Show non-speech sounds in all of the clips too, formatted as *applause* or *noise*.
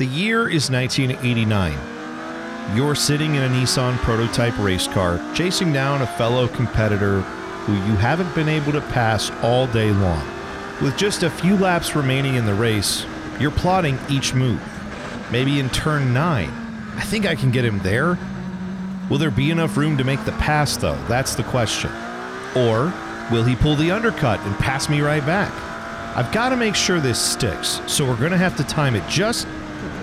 The year is 1989. You're sitting in a Nissan prototype race car, chasing down a fellow competitor who you haven't been able to pass all day long. With just a few laps remaining in the race, you're plotting each move. Maybe in turn 9. I think I can get him there. Will there be enough room to make the pass, though? That's the question. Or will he pull the undercut and pass me right back? I've got to make sure this sticks, so we're going to have to time it just.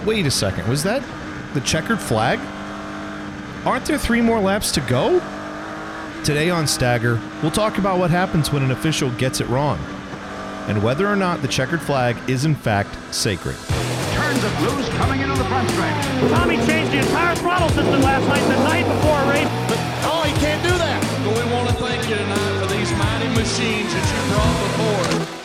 Wait a second, was that the checkered flag? Aren't there three more laps to go? Today on Stagger, we'll talk about what happens when an official gets it wrong and whether or not the checkered flag is in fact sacred. Turns of loose coming into the front stretch. Tommy changed the entire throttle system last night, the night before a race. But, oh, he can't do that. But we want to thank you tonight for these mighty machines that you brought before.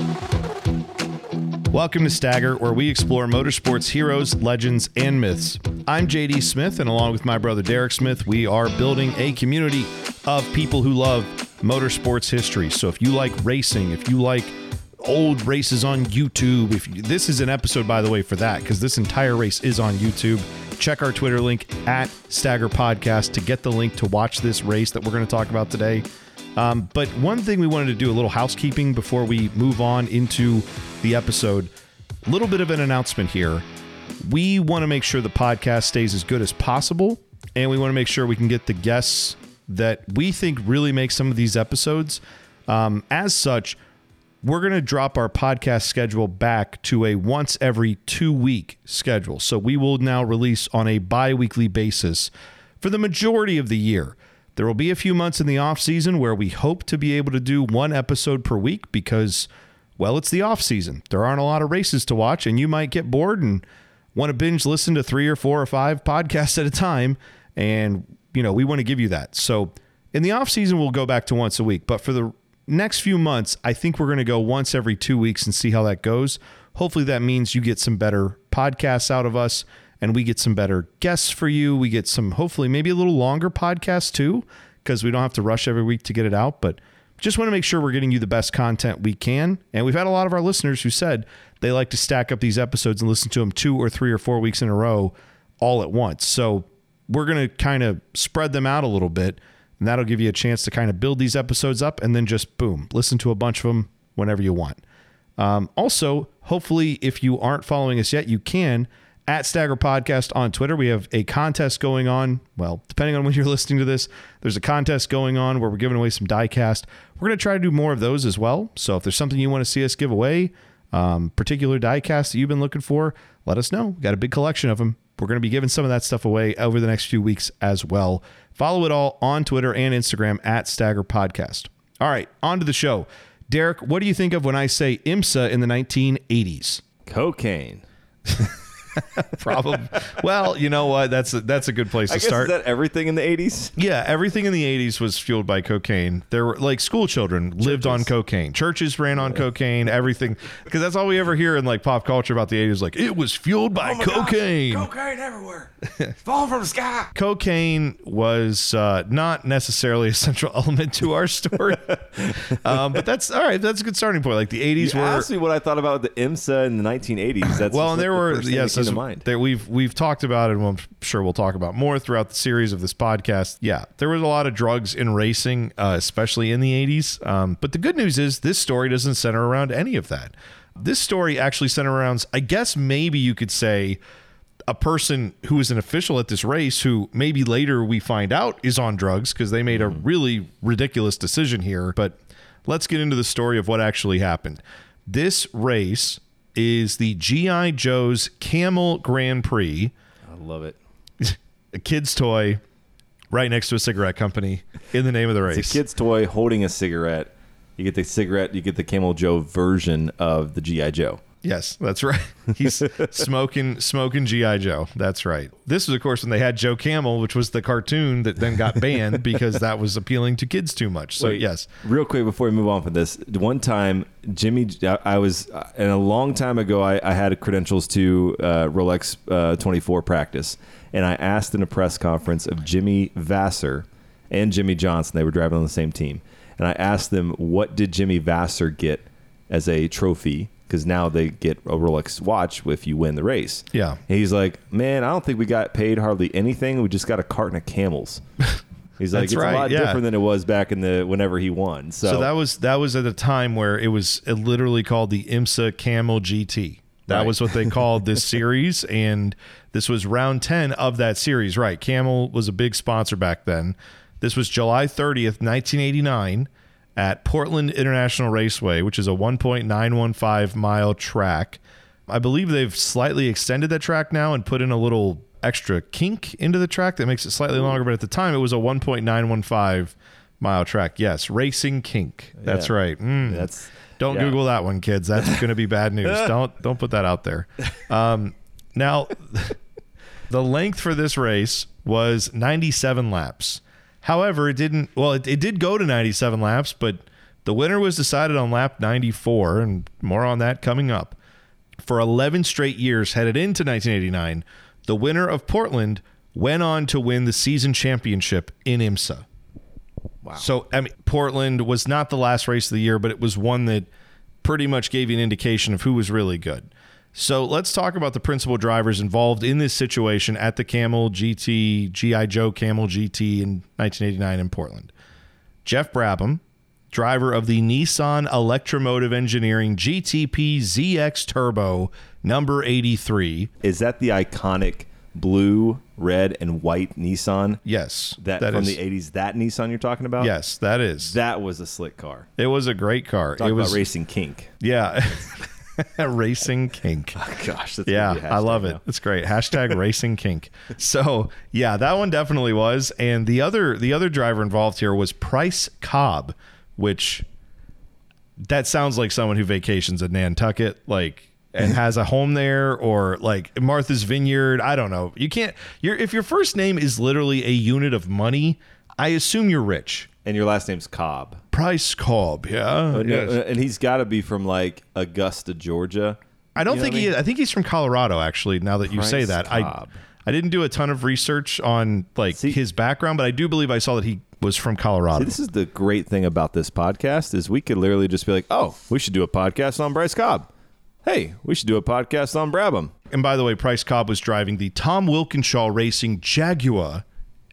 Welcome to Stagger, where we explore motorsports heroes, legends, and myths. I'm JD Smith, and along with my brother Derek Smith, we are building a community of people who love motorsports history. So if you like racing, if you like old races on YouTube. If you, this is an episode, by the way, for that, because this entire race is on YouTube. Check our Twitter link at Stagger Podcast to get the link to watch this race that we're going to talk about today. Um, but one thing we wanted to do a little housekeeping before we move on into the episode. A little bit of an announcement here. We want to make sure the podcast stays as good as possible, and we want to make sure we can get the guests that we think really make some of these episodes. Um, as such, we're going to drop our podcast schedule back to a once every two week schedule. So we will now release on a bi weekly basis for the majority of the year. There will be a few months in the off season where we hope to be able to do one episode per week because, well, it's the off season. There aren't a lot of races to watch, and you might get bored and want to binge listen to three or four or five podcasts at a time. And, you know, we want to give you that. So in the off season, we'll go back to once a week. But for the next few months, I think we're going to go once every two weeks and see how that goes. Hopefully, that means you get some better podcasts out of us and we get some better guests for you. We get some, hopefully, maybe a little longer podcasts too, because we don't have to rush every week to get it out. But just want to make sure we're getting you the best content we can. And we've had a lot of our listeners who said they like to stack up these episodes and listen to them two or three or four weeks in a row all at once. So we're going to kind of spread them out a little bit and that'll give you a chance to kind of build these episodes up and then just boom, listen to a bunch of them whenever you want. Um, also, hopefully, if you aren't following us yet, you can at Stagger Podcast on Twitter. We have a contest going on. Well, depending on when you're *laughs* listening to this, there's a contest going on where we're giving away some diecast. We're going to try to do more of those as well. So if there's something you want to see us give away, um, particular diecast that you've been looking for, let us know. We've got a big collection of them. We're going to be giving some of that stuff away over the next few weeks as well. Follow it all on Twitter and Instagram at Stagger Podcast. All right, on to the show. Derek, what do you think of when I say IMSA in the 1980s? Cocaine. *laughs* *laughs* Probably. well, you know what? That's a, that's a good place I to guess start. is that everything in the 80s? yeah, everything in the 80s was fueled by cocaine. There were like school children lived on cocaine. Churches ran on cocaine, everything. Because that's all we ever hear in like pop culture about the 80s like it was fueled by cocaine. Cocaine everywhere. Falling from the sky. *laughs* cocaine was uh, not necessarily a central *laughs* element to our story. um, but that's all right. That's a good starting point. Like the 80s You were asked me what I thought about the IMSA in the 1980s. That's well, and there the were yes, that came mind. there we've we've talked about it, and I'm sure we'll talk about more throughout the series of this podcast. Yeah, there was a lot of drugs in racing, uh, especially in the 80s. Um, but the good news is this story doesn't center around any of that. This story actually centers around, I guess, maybe you could say. A person who is an official at this race, who maybe later we find out is on drugs because they made a Mm-hmm. really ridiculous decision here. But let's get into the story of what actually happened. This race is the GI Joe's Camel Grand Prix, I love it. *laughs* a kid's toy right next to a cigarette company in the name of the race. It's a kid's toy holding a cigarette. You get the cigarette, you get the Camel Joe version of the G.I. Joe. Yes, that's right. *laughs* He's smoking smoking GI Joe. That's right. This was of course when they had Joe Camel, which was the cartoon that then got banned *laughs* because that was appealing to kids too much. So Wait, yes. Real quick before we move on from this, one time Jimmy, I I was, and a long time ago, I, I had credentials to uh, Rolex uh, 24 practice, and I asked in a press conference of Jimmy Vasser and Jimmie Johnson. They were driving on the same team, and I asked them what did Jimmy Vasser get as a trophy because now they get a Rolex watch if you win the race. Yeah. And he's like, man, I don't think we got paid hardly anything. We just got a carton of camels. *laughs* He's like, That's it's right, a lot yeah. different than it was back in the whenever he won. So, So that was that was at a time where it was literally called the IMSA Camel GT. That Right. was what they called this *laughs* series, and this was round ten of that series. Right, Camel was a big sponsor back then. This was July thirtieth, nineteen eighty nine, at Portland International Raceway, which is a one point nine one five mile track. I believe they've slightly extended that track now and put in a little extra kink into the track that makes it slightly longer. But at the time, it was a one point nine one five mile track. Yes, racing kink. That's Yeah. right. Mm. that's Don't yeah. Google that one, kids. That's *laughs* going to be bad news. *laughs* don't don't put that out there. Um, now, *laughs* the length for this race was 97 laps. However, it didn't. Well, it, it did go to 97 laps, but the winner was decided on lap 94, and more on that coming up. For 11 straight years, headed into 1989, the winner of Portland went on to win the season championship in IMSA. Wow. So, I mean, Portland was not the last race of the year, but it was one that pretty much gave you an indication of who was really good. So, let's talk about the principal drivers involved in this situation at the Camel GT, G.I. Joe Camel GT in 1989 in Portland. Jeff Brabham, driver of the Nissan Electromotive Engineering GTP ZX Turbo number 83. is that the iconic blue, red, and white Nissan Yes. that, that from is- the '80s? That Nissan you're talking about? Yes, that is. that was a slick car. it was a great car. Talk it was racing kink. Yeah. *laughs* *laughs* Racing kink. *laughs* Oh, Gosh, that's Yeah, gonna be a I love it. now. It's great. Hashtag *laughs* racing kink. So yeah, that one definitely was. And the other the other driver involved here was Price Cobb, which that sounds like someone who vacations in Nantucket, like and has a home there, or like Martha's Vineyard. I don't know. You can't. Your if your first name is literally a unit of money, I assume you're rich. And your last name's Cobb. Price Cobb, yeah. Uh, Yes. uh, And he's got to be from like Augusta, Georgia. I don't You know think what I he mean? is. I think he's from Colorado, actually. Now that you say Price that, Cobb. I I didn't do a ton of research on like See- his background, but I do believe I saw that he was from Colorado. This is the great thing about this podcast is we could literally just be like, oh, we should do a podcast on Price Cobb. Hey, we should do a podcast on Brabham. and by the way, Price Cobb was driving the Tom Walkinshaw Racing Jaguar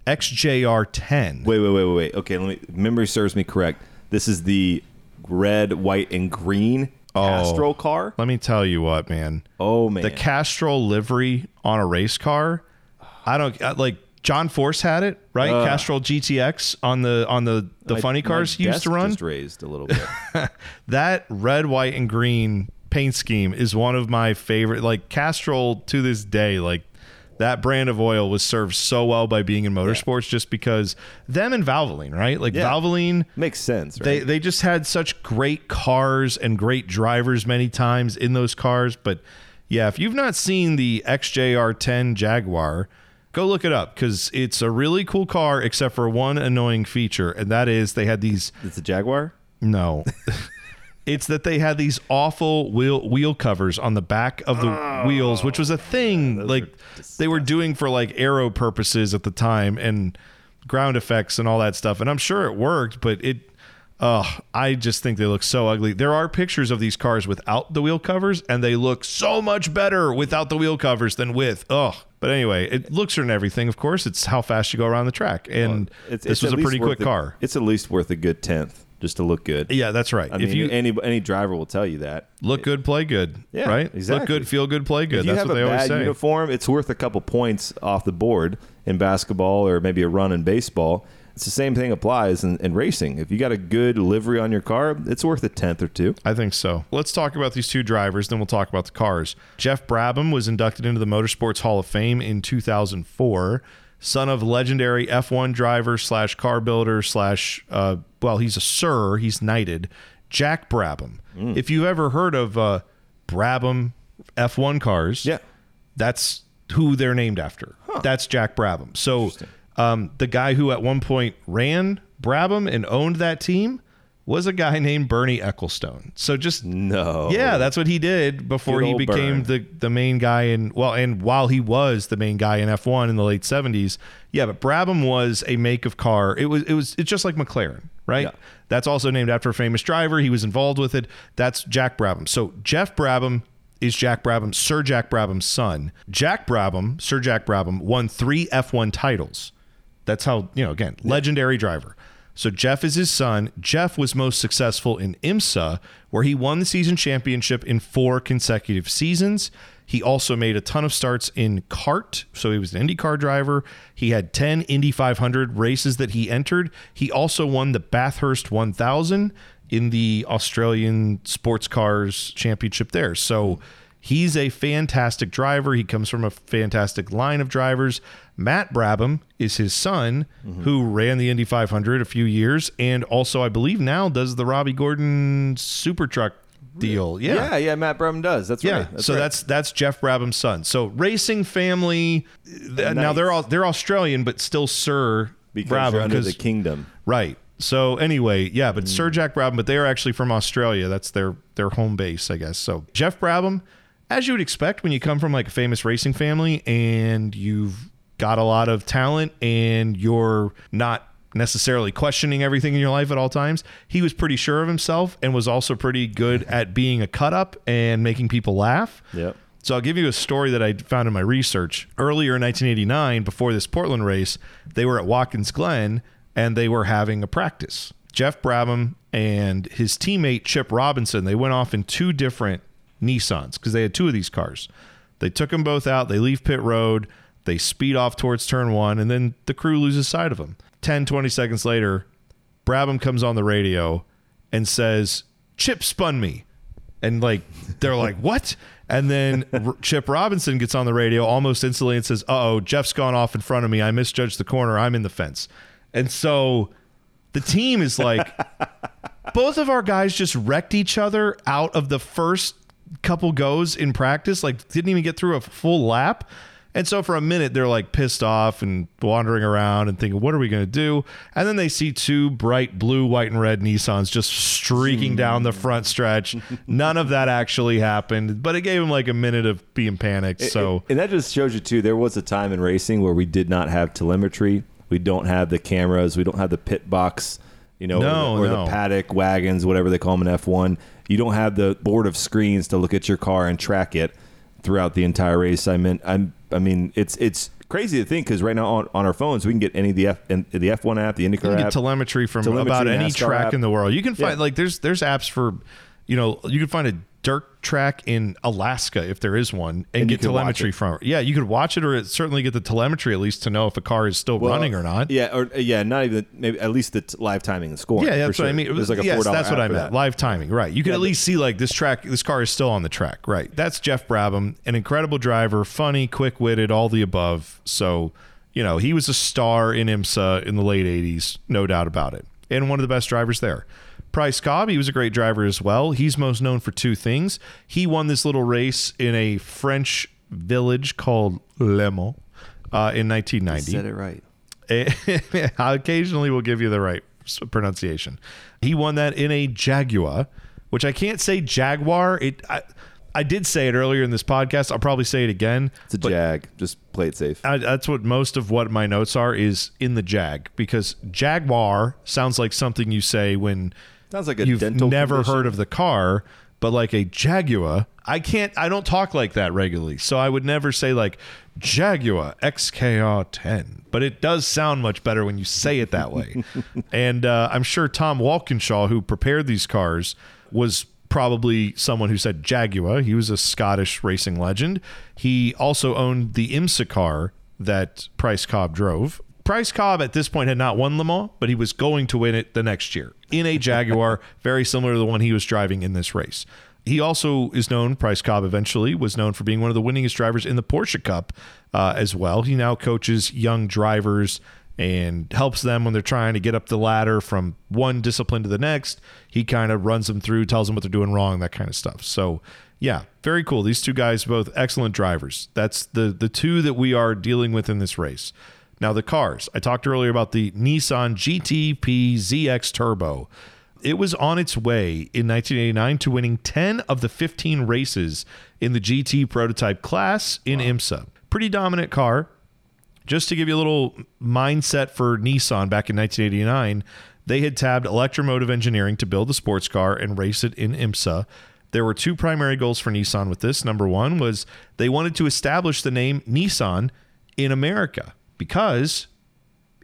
XJR 10. Wait, wait, wait, wait, wait. Okay, let me. Memory serves me correct. This is the red, white, and green Castrol car. Let me tell you what, man. Oh man, The Castrol livery on a race car. I don't uh, like. John Force had it, right? Ugh. Castrol GTX on the on the the My- funny cars he used to run. Just raised a little bit. *laughs* that red, white, and green paint scheme is one of my favorite. Like Castrol to this day, like that brand of oil was served so well by being in motorsports, just because them and Valvoline, right? Like Yeah. Valvoline, Makes sense, right? they they just had such great cars and great drivers many times in those cars. But yeah, if you've not seen the XJR10 Jaguar, go look it up because it's a really cool car, except for one annoying feature, and that is they had these it's a Jaguar. no. *laughs* it's that they had these awful wheel wheel covers on the back of the wheels, which was a thing like they were doing for like aero purposes at the time and ground effects and all that stuff. And I'm sure it worked, but it uh, I just think they look so ugly. There are pictures of these cars without the wheel covers, and they look so much better without the wheel covers than with. Ugh. But anyway, it looks and everything. Of course, it's how fast you go around the track, and It's, this it's was a pretty quick a- car. It's at least worth a good tenth just to look good. Yeah, that's right. I if mean, you any any driver will tell you that. Look good, play good. Yeah, right. Exactly. Look good, feel good, play good. If you That's have what a they always bad say. uniform, it's worth a couple points off the board in basketball or maybe a run in baseball. It's the same thing applies in, in racing. If you got a good livery on your car, it's worth a tenth or two. I think so. Let's talk about these two drivers, then we'll talk about the cars. Jeff Brabham was inducted into the Motorsports Hall of Fame in 2004. Son of legendary F1 driver slash car builder slash, uh, well, he's a sir. He's knighted. Jack Brabham. Mm. If you've ever heard of uh, Brabham F1 cars, Yeah. that's who they're named after. That's Jack Brabham. So um, the guy who at one point ran Brabham and owned that team was a guy named Bernie Ecclestone. So just No. yeah, that's what he did before he became the the main guy in well, and while he was the main guy in F1 in the late 70s. Yeah, but Brabham was a make of car. It was it was it's just like McLaren, right? Yeah. That's also named after a famous driver. He was involved with it. That's Jack Brabham. So Jeff Brabham is Jack Brabham, Sir Jack Brabham's son. Jack Brabham, Sir Jack Brabham, won three F1 titles. That's how, you know, again, legendary driver. So Jeff is his son. Jeff was most successful in IMSA, where he won the season championship in four consecutive seasons. He also made a ton of starts in CART. So he was an IndyCar driver. He had 10 Indy 500 races that he entered. He also won the Bathurst 1000 in the Australian Sports Cars Championship there. So he's a fantastic driver. He comes from a fantastic line of drivers. Matt Brabham is his son, mm-hmm. who ran the Indy 500 a few years, and also I believe now does the Robby Gordon Super Truck deal. Yeah, Yeah, yeah, Matt Brabham does. That's yeah. right. That's so right. that's that's Jeff Brabham's son. So racing family. th- Now they're all they're Australian, but still Sir because Brabham under the kingdom. Right. So anyway, yeah, but Sir mm. Jack Brabham, but they are actually from Australia. That's their their home base, I guess. So Jeff Brabham, as you would expect when you come from like a famous racing family and you've got a lot of talent and you're not necessarily questioning everything in your life at all times, he was pretty sure of himself and was also pretty good at being a cut up and making people laugh. Yep. So I'll give you a story that I found in my research. Earlier in 1989, before this Portland race, they were at Watkins Glen and they were having a practice. Jeff Brabham and his teammate Chip Robinson, they went off in two different Nissans because they had two of these cars. They took them both out. They leave pit road. They speed off towards turn one, and then the crew loses sight of them. 10, 20 seconds later, Brabham comes on the radio and says, Chip spun me. And like they're like, *laughs* what? And then R- Chip Robinson gets on the radio almost instantly and says, "Uh oh, Jeff's gone off in front of me. I misjudged the corner. I'm in the fence." And so the team is like, *laughs* both of our guys just wrecked each other out of the first couple goes in practice. Like didn't even get through a full lap. And so for a minute they're like pissed off and wandering around and thinking, what are we going to do? And then they see two bright blue, white, and red Nissans just streaking hmm. down the front stretch. None of that actually happened, but it gave them like a minute of being panicked. So and that just shows you too. There was a time in racing where we did not have telemetry. We don't have the cameras. We don't have the pit box. You know, No, or, the, or no. the paddock wagons, whatever they call them in F one. You don't have the board of screens to look at your car and track it throughout the entire race. I mean, I'm, I mean, it's it's crazy to think because right now on, on our phones we can get any of the F and the F one app, the you IndyCar can get app. telemetry from Telemetry, about any NASCAR track app. in the world. You can find Yeah. like there's there's apps for, you know, you can find a dirt track in Alaska if there is one, and, And get telemetry it. from it. Yeah, you could watch it, or it, certainly get the telemetry at least to know if a car is still Well, running or not. Yeah, or uh, yeah, not even maybe at least the t- live timing and scoring. Yeah, that's what I sure. mean. There's like a yes, four that's what I meant. Live timing, right? You can at least see like this track. This car is still on the track, right? That's Jeff Brabham, an incredible driver, funny, quick witted, all the above. So you know he was a star in IMSA in the late '80s, no doubt about it, and one of the best drivers there. Price Cobb, he was a great driver as well. He's most known for two things. He won this little race in a French village called Le Mans uh, in 1990. Said it right. *laughs* I occasionally will give you the right pronunciation. He won that in a Jaguar, which I can't say Jaguar. It I, I did say it earlier in this podcast. I'll probably say it again. It's a Jag. Just play it safe. I, that's what most of what my notes are is in the Jag because Jaguar sounds like something you say when Sounds like a you've never condition. heard of the car, but like a Jaguar, I can't. I don't talk like that regularly, so I would never say like Jaguar XKR 10. But it does sound much better when you say it that way. *laughs* and uh, I'm sure Tom Walkinshaw, who prepared these cars, was probably someone who said Jaguar. He was a Scottish racing legend. He also owned the IMSA car that Price Cobb drove. Price Cobb at this point had not won Le Mans, but he was going to win it the next year in a Jaguar, very similar to the one he was driving in this race. He also is known, Price Cobb eventually was known for being one of the winningest drivers in the Porsche Cup uh, as well. He now coaches young drivers and helps them when they're trying to get up the ladder from one discipline to the next. He kind of runs them through, tells them what they're doing wrong, that kind of stuff. So, yeah, very cool. These two guys both excellent drivers. That's the the two that we are dealing with in this race. Now the cars. I talked earlier about the Nissan GTP ZX Turbo. It was on its way in 1989 to winning 10 of the 15 races in the GT prototype class in IMSA. Pretty dominant car. Just to give you a little mindset for Nissan back in 1989, They had tabbed Electromotive Engineering to build the sports car and race it in IMSA. There were two primary goals for Nissan with this. Number one was they wanted to establish the name Nissan in America because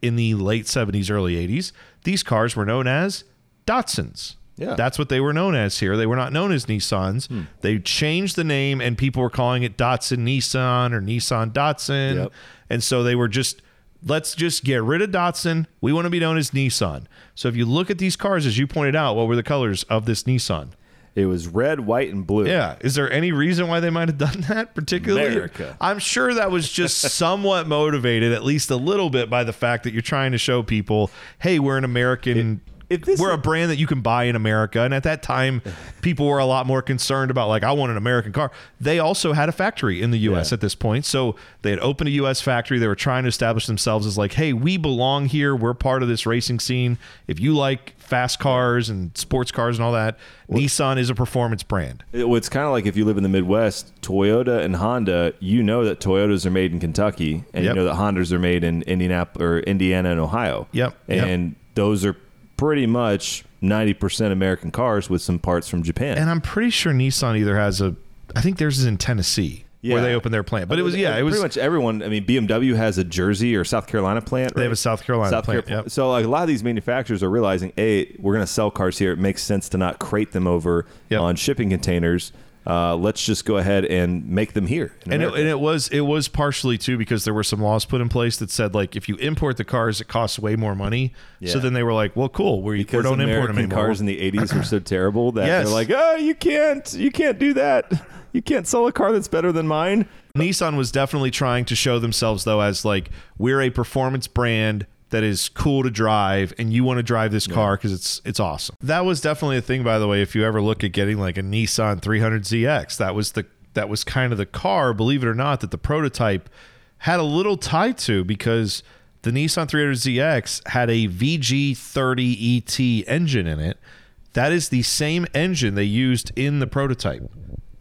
in the late 70s, early 80s, these cars were known as Datsuns. Yeah. That's what they were known as here. They were not known as Nissans. Hmm. They changed the name and people were calling it Datsun Nissan or Nissan Datsun. Yep. And so they were just let's just get rid of Datsun. We want to be known as Nissan. So if you look at these cars as you pointed out, what were the colors of this Nissan? It was red, white, and blue. Yeah. Is there any reason why they might have done *laughs* that particularly? America. I'm sure that was just *laughs* somewhat motivated, at least a little bit, by the fact that you're trying to show people, hey, we're an American. If- if this we're a brand that you can buy in America. And at that time, *laughs* people were a lot more concerned about, like, I want an American car. They also had a factory in the U.S. Yeah. at this point. So they had opened a U.S. factory. They were trying to establish themselves as, like, hey, we belong here. We're part of this racing scene. If you like fast cars and sports cars and all that, Nissan is a performance brand. It- It's kind of like if you live in the Midwest, Toyota and Honda, you know that Toyotas are made in Kentucky, and Yep. you know that Hondas are made in Indianapolis or Indiana and Ohio. Yep, yep. And those are pretty much 90% American cars with some parts from Japan. And I'm pretty sure Nissan either has a, I think theirs is in Tennessee where they opened their plant. But it was, yeah, it was. pretty much everyone. I mean, BMW has a Jersey or South Carolina plant. They have a South Carolina plant, Carolina- yep. So like a lot of these manufacturers are realizing, a we're going to sell cars here. It makes sense to not crate them over Yep. on shipping containers. Uh, let's just go ahead and make them here. and it, and it was it was partially too because there were some laws put in place that said like if you import the cars it costs way more money. So then they were like, well, cool, we, we because don't import them anymore. cars in the 80s were so terrible that Yes. they're like, oh, you can't, you can't do that. You can't sell a car that's better than mine. Nissan was definitely trying to show themselves though as like we're a performance brand that is cool to drive and you want to drive this car because it's it's awesome. That was definitely a thing by the way if you ever look at getting like a Nissan 300ZX that was the that was kind of the car believe it or not that the prototype had a little tie to because the Nissan 300ZX had a VG30 ET engine in it. That is the same engine they used in the prototype.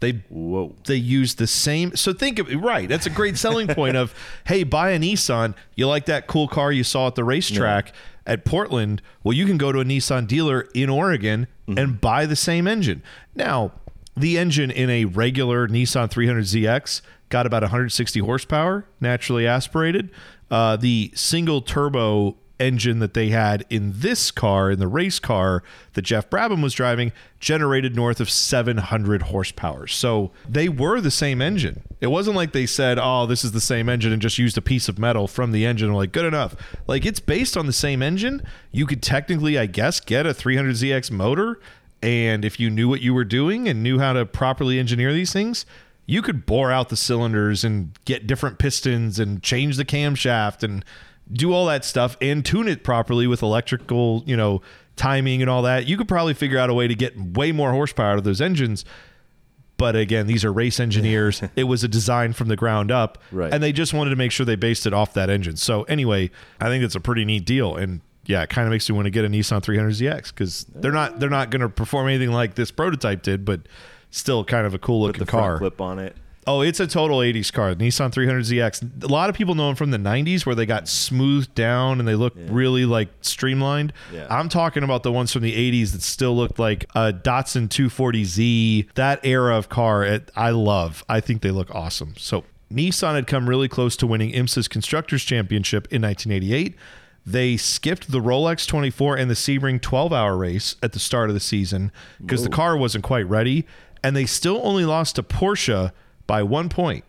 They Whoa. they use the same. So think of right. That's a great selling point of *laughs* hey, buy a Nissan. You like that cool car you saw at the racetrack at Portland? Well, you can go to a Nissan dealer in Oregon and buy the same engine. Now, the engine in a regular Nissan 300ZX got about 160 horsepower, naturally aspirated. Uh, the single turbo engine that they had in this car, in the race car that Jeff Brabham was driving, generated north of 700 horsepower. So they were the same engine. It wasn't like they said, oh, this is the same engine and just used a piece of metal from the engine. Like, good enough. Like, it's based on the same engine. You could technically, I guess, get a 300ZX motor. And if you knew what you were doing and knew how to properly engineer these things, you could bore out the cylinders and get different pistons and change the camshaft and do all that stuff and tune it properly with electrical, you know, timing and all that. You could probably figure out a way to get way more horsepower out of those engines. But again, these are race engineers. it was a design from the ground up. Right. And they just wanted to make sure they based it off that engine. So anyway, I think it's a pretty neat deal. And yeah, it kind of makes you want to get a Nissan 300ZX because they're not they're not going to perform anything like this prototype did, but still kind of a cool looking car. clip on it. Oh, it's a total 80s car. Nissan 300ZX. A lot of people know them from the 90s where they got smoothed down and they look really like streamlined. Yeah. I'm talking about the ones from the 80s that still looked like a Datsun 240Z. That era of car, it, I love. I think they look awesome. So Nissan had come really close to winning IMSA's Constructors Championship in 1988. They skipped the Rolex 24 and the Sebring 12 hour race at the start of the season because the car wasn't quite ready. And they still only lost to Porsche by one point.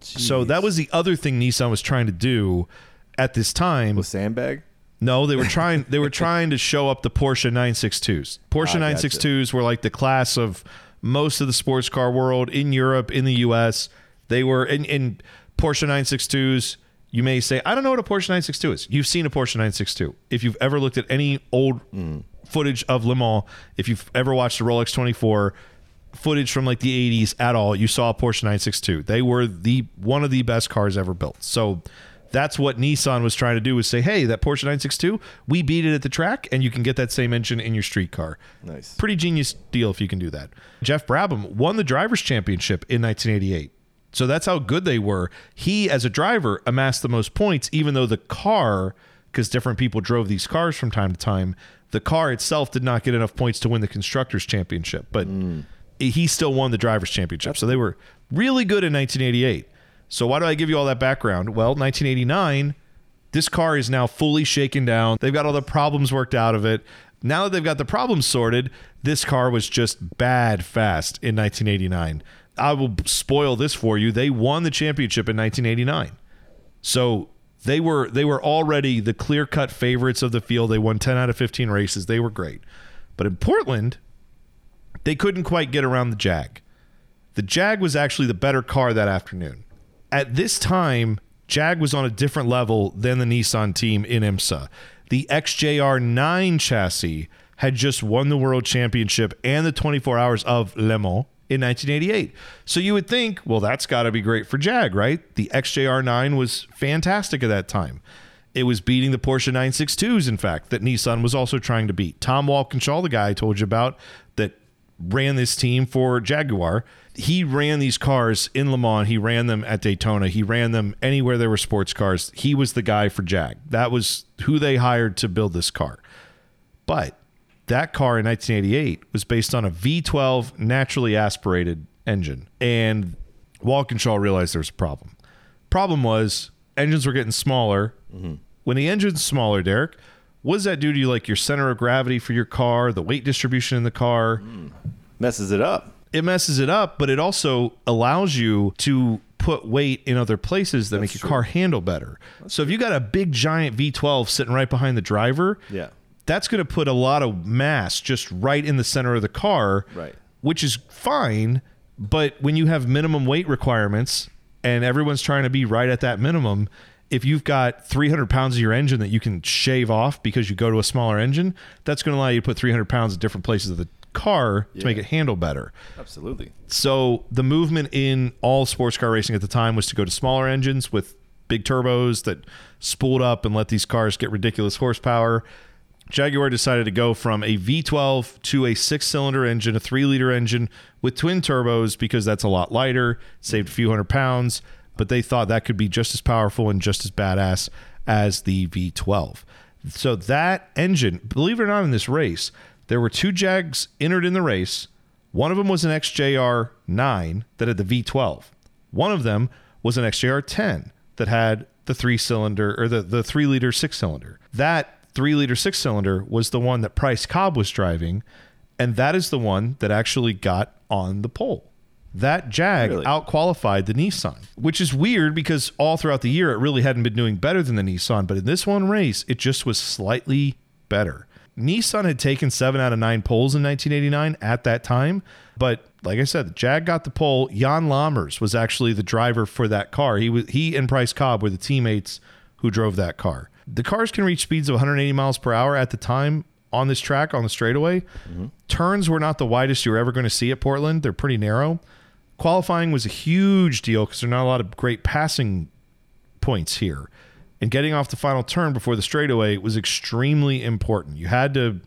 So that was the other thing Nissan was trying to do at this time. With sandbag? No, they were *laughs* trying they were trying to show up the Porsche 962s. Porsche gotcha. 962s were like the class of most of the sports car world in Europe, in the US. They were in, in Porsche 962s. You may say, I don't know what a Porsche 962 is. You've seen a Porsche 962. If you've ever looked at any old mm. footage of Le Mans, if you've ever watched a Rolex 24, footage from like the 80s at all, you saw a Porsche 962. They were the one of the best cars ever built. So that's what Nissan was trying to do was say, "Hey, that Porsche 962, we beat it at the track and you can get that same engine in your street car." Nice. Pretty genius deal if you can do that. Jeff Brabham won the drivers championship in 1988. So that's how good they were. He as a driver amassed the most points even though the car because different people drove these cars from time to time. The car itself did not get enough points to win the constructors championship, but mm. He still won the drivers championship. So they were really good in 1988. So why do I give you all that background? Well, 1989, this car is now fully shaken down. They've got all the problems worked out of it. Now that they've got the problems sorted, this car was just bad fast in 1989. I will spoil this for you. They won the championship in 1989. So they were they were already the clear-cut favorites of the field. They won 10 out of 15 races. They were great. But in Portland, they couldn't quite get around the Jag. The Jag was actually the better car that afternoon. At this time, Jag was on a different level than the Nissan team in IMSA. The XJR 9 chassis had just won the world championship and the 24 hours of Le Mans in 1988. So you would think, well, that's got to be great for Jag, right? The XJR 9 was fantastic at that time. It was beating the Porsche 962s, in fact, that Nissan was also trying to beat. Tom Walkinshaw, the guy I told you about, ran this team for Jaguar. He ran these cars in Le Mans. He ran them at Daytona. He ran them anywhere there were sports cars. He was the guy for Jag. That was who they hired to build this car. But that car in 1988 was based on a V12 naturally aspirated engine. And Walkinshaw realized there was a problem. Problem was engines were getting smaller. Mm-hmm. When the engine's smaller, Derek, what does that do to you? Like your center of gravity for your car, the weight distribution in the car? Messes it up. It messes it up, but it also allows you to put weight in other places that make your car handle better. so if you got a big giant V12 sitting right behind the driver, Yeah. that's going to put a lot of mass just right in the center of the car, Right. which is fine. But when you have minimum weight requirements and everyone's trying to be right at that minimum, if you've got 300 pounds of your engine that you can shave off because you go to a smaller engine, that's going to allow you to put 300 pounds at different places of the car to make it handle better. Absolutely. So the movement in all sports car racing at the time was to go to smaller engines with big turbos that spooled up and let these cars get ridiculous horsepower. Jaguar decided to go from a V12 to a six cylinder engine, a three liter engine with twin turbos because that's a lot lighter, saved a few hundred pounds, but they thought that could be just as powerful and just as badass as the V12. So that engine, believe it or not, in this race, there were two Jags entered in the race. One of them was an XJR 9 that had the V12. One of them was an XJR 10 that had the three cylinder or the, the three liter six cylinder. That three liter six cylinder was the one that Price Cobb was driving, and that is the one that actually got on the pole. That Jag Really? outqualified the Nissan, which is weird because all throughout the year it really hadn't been doing better than the Nissan, but in this one race it just was slightly better. Nissan had taken seven out of nine poles in 1989 at that time, but like I said, the Jag got the pole. Jan Lammers was actually the driver for that car. He was he and Price Cobb were the teammates who drove that car. The cars can reach speeds of 180 miles per hour at the time on this track on the straightaway. Mm-hmm. Turns were not the widest you were ever going to see at Portland. They're pretty narrow. Qualifying was a huge deal because there are not a lot of great passing points here. And getting off the final turn before the straightaway was extremely important. You had to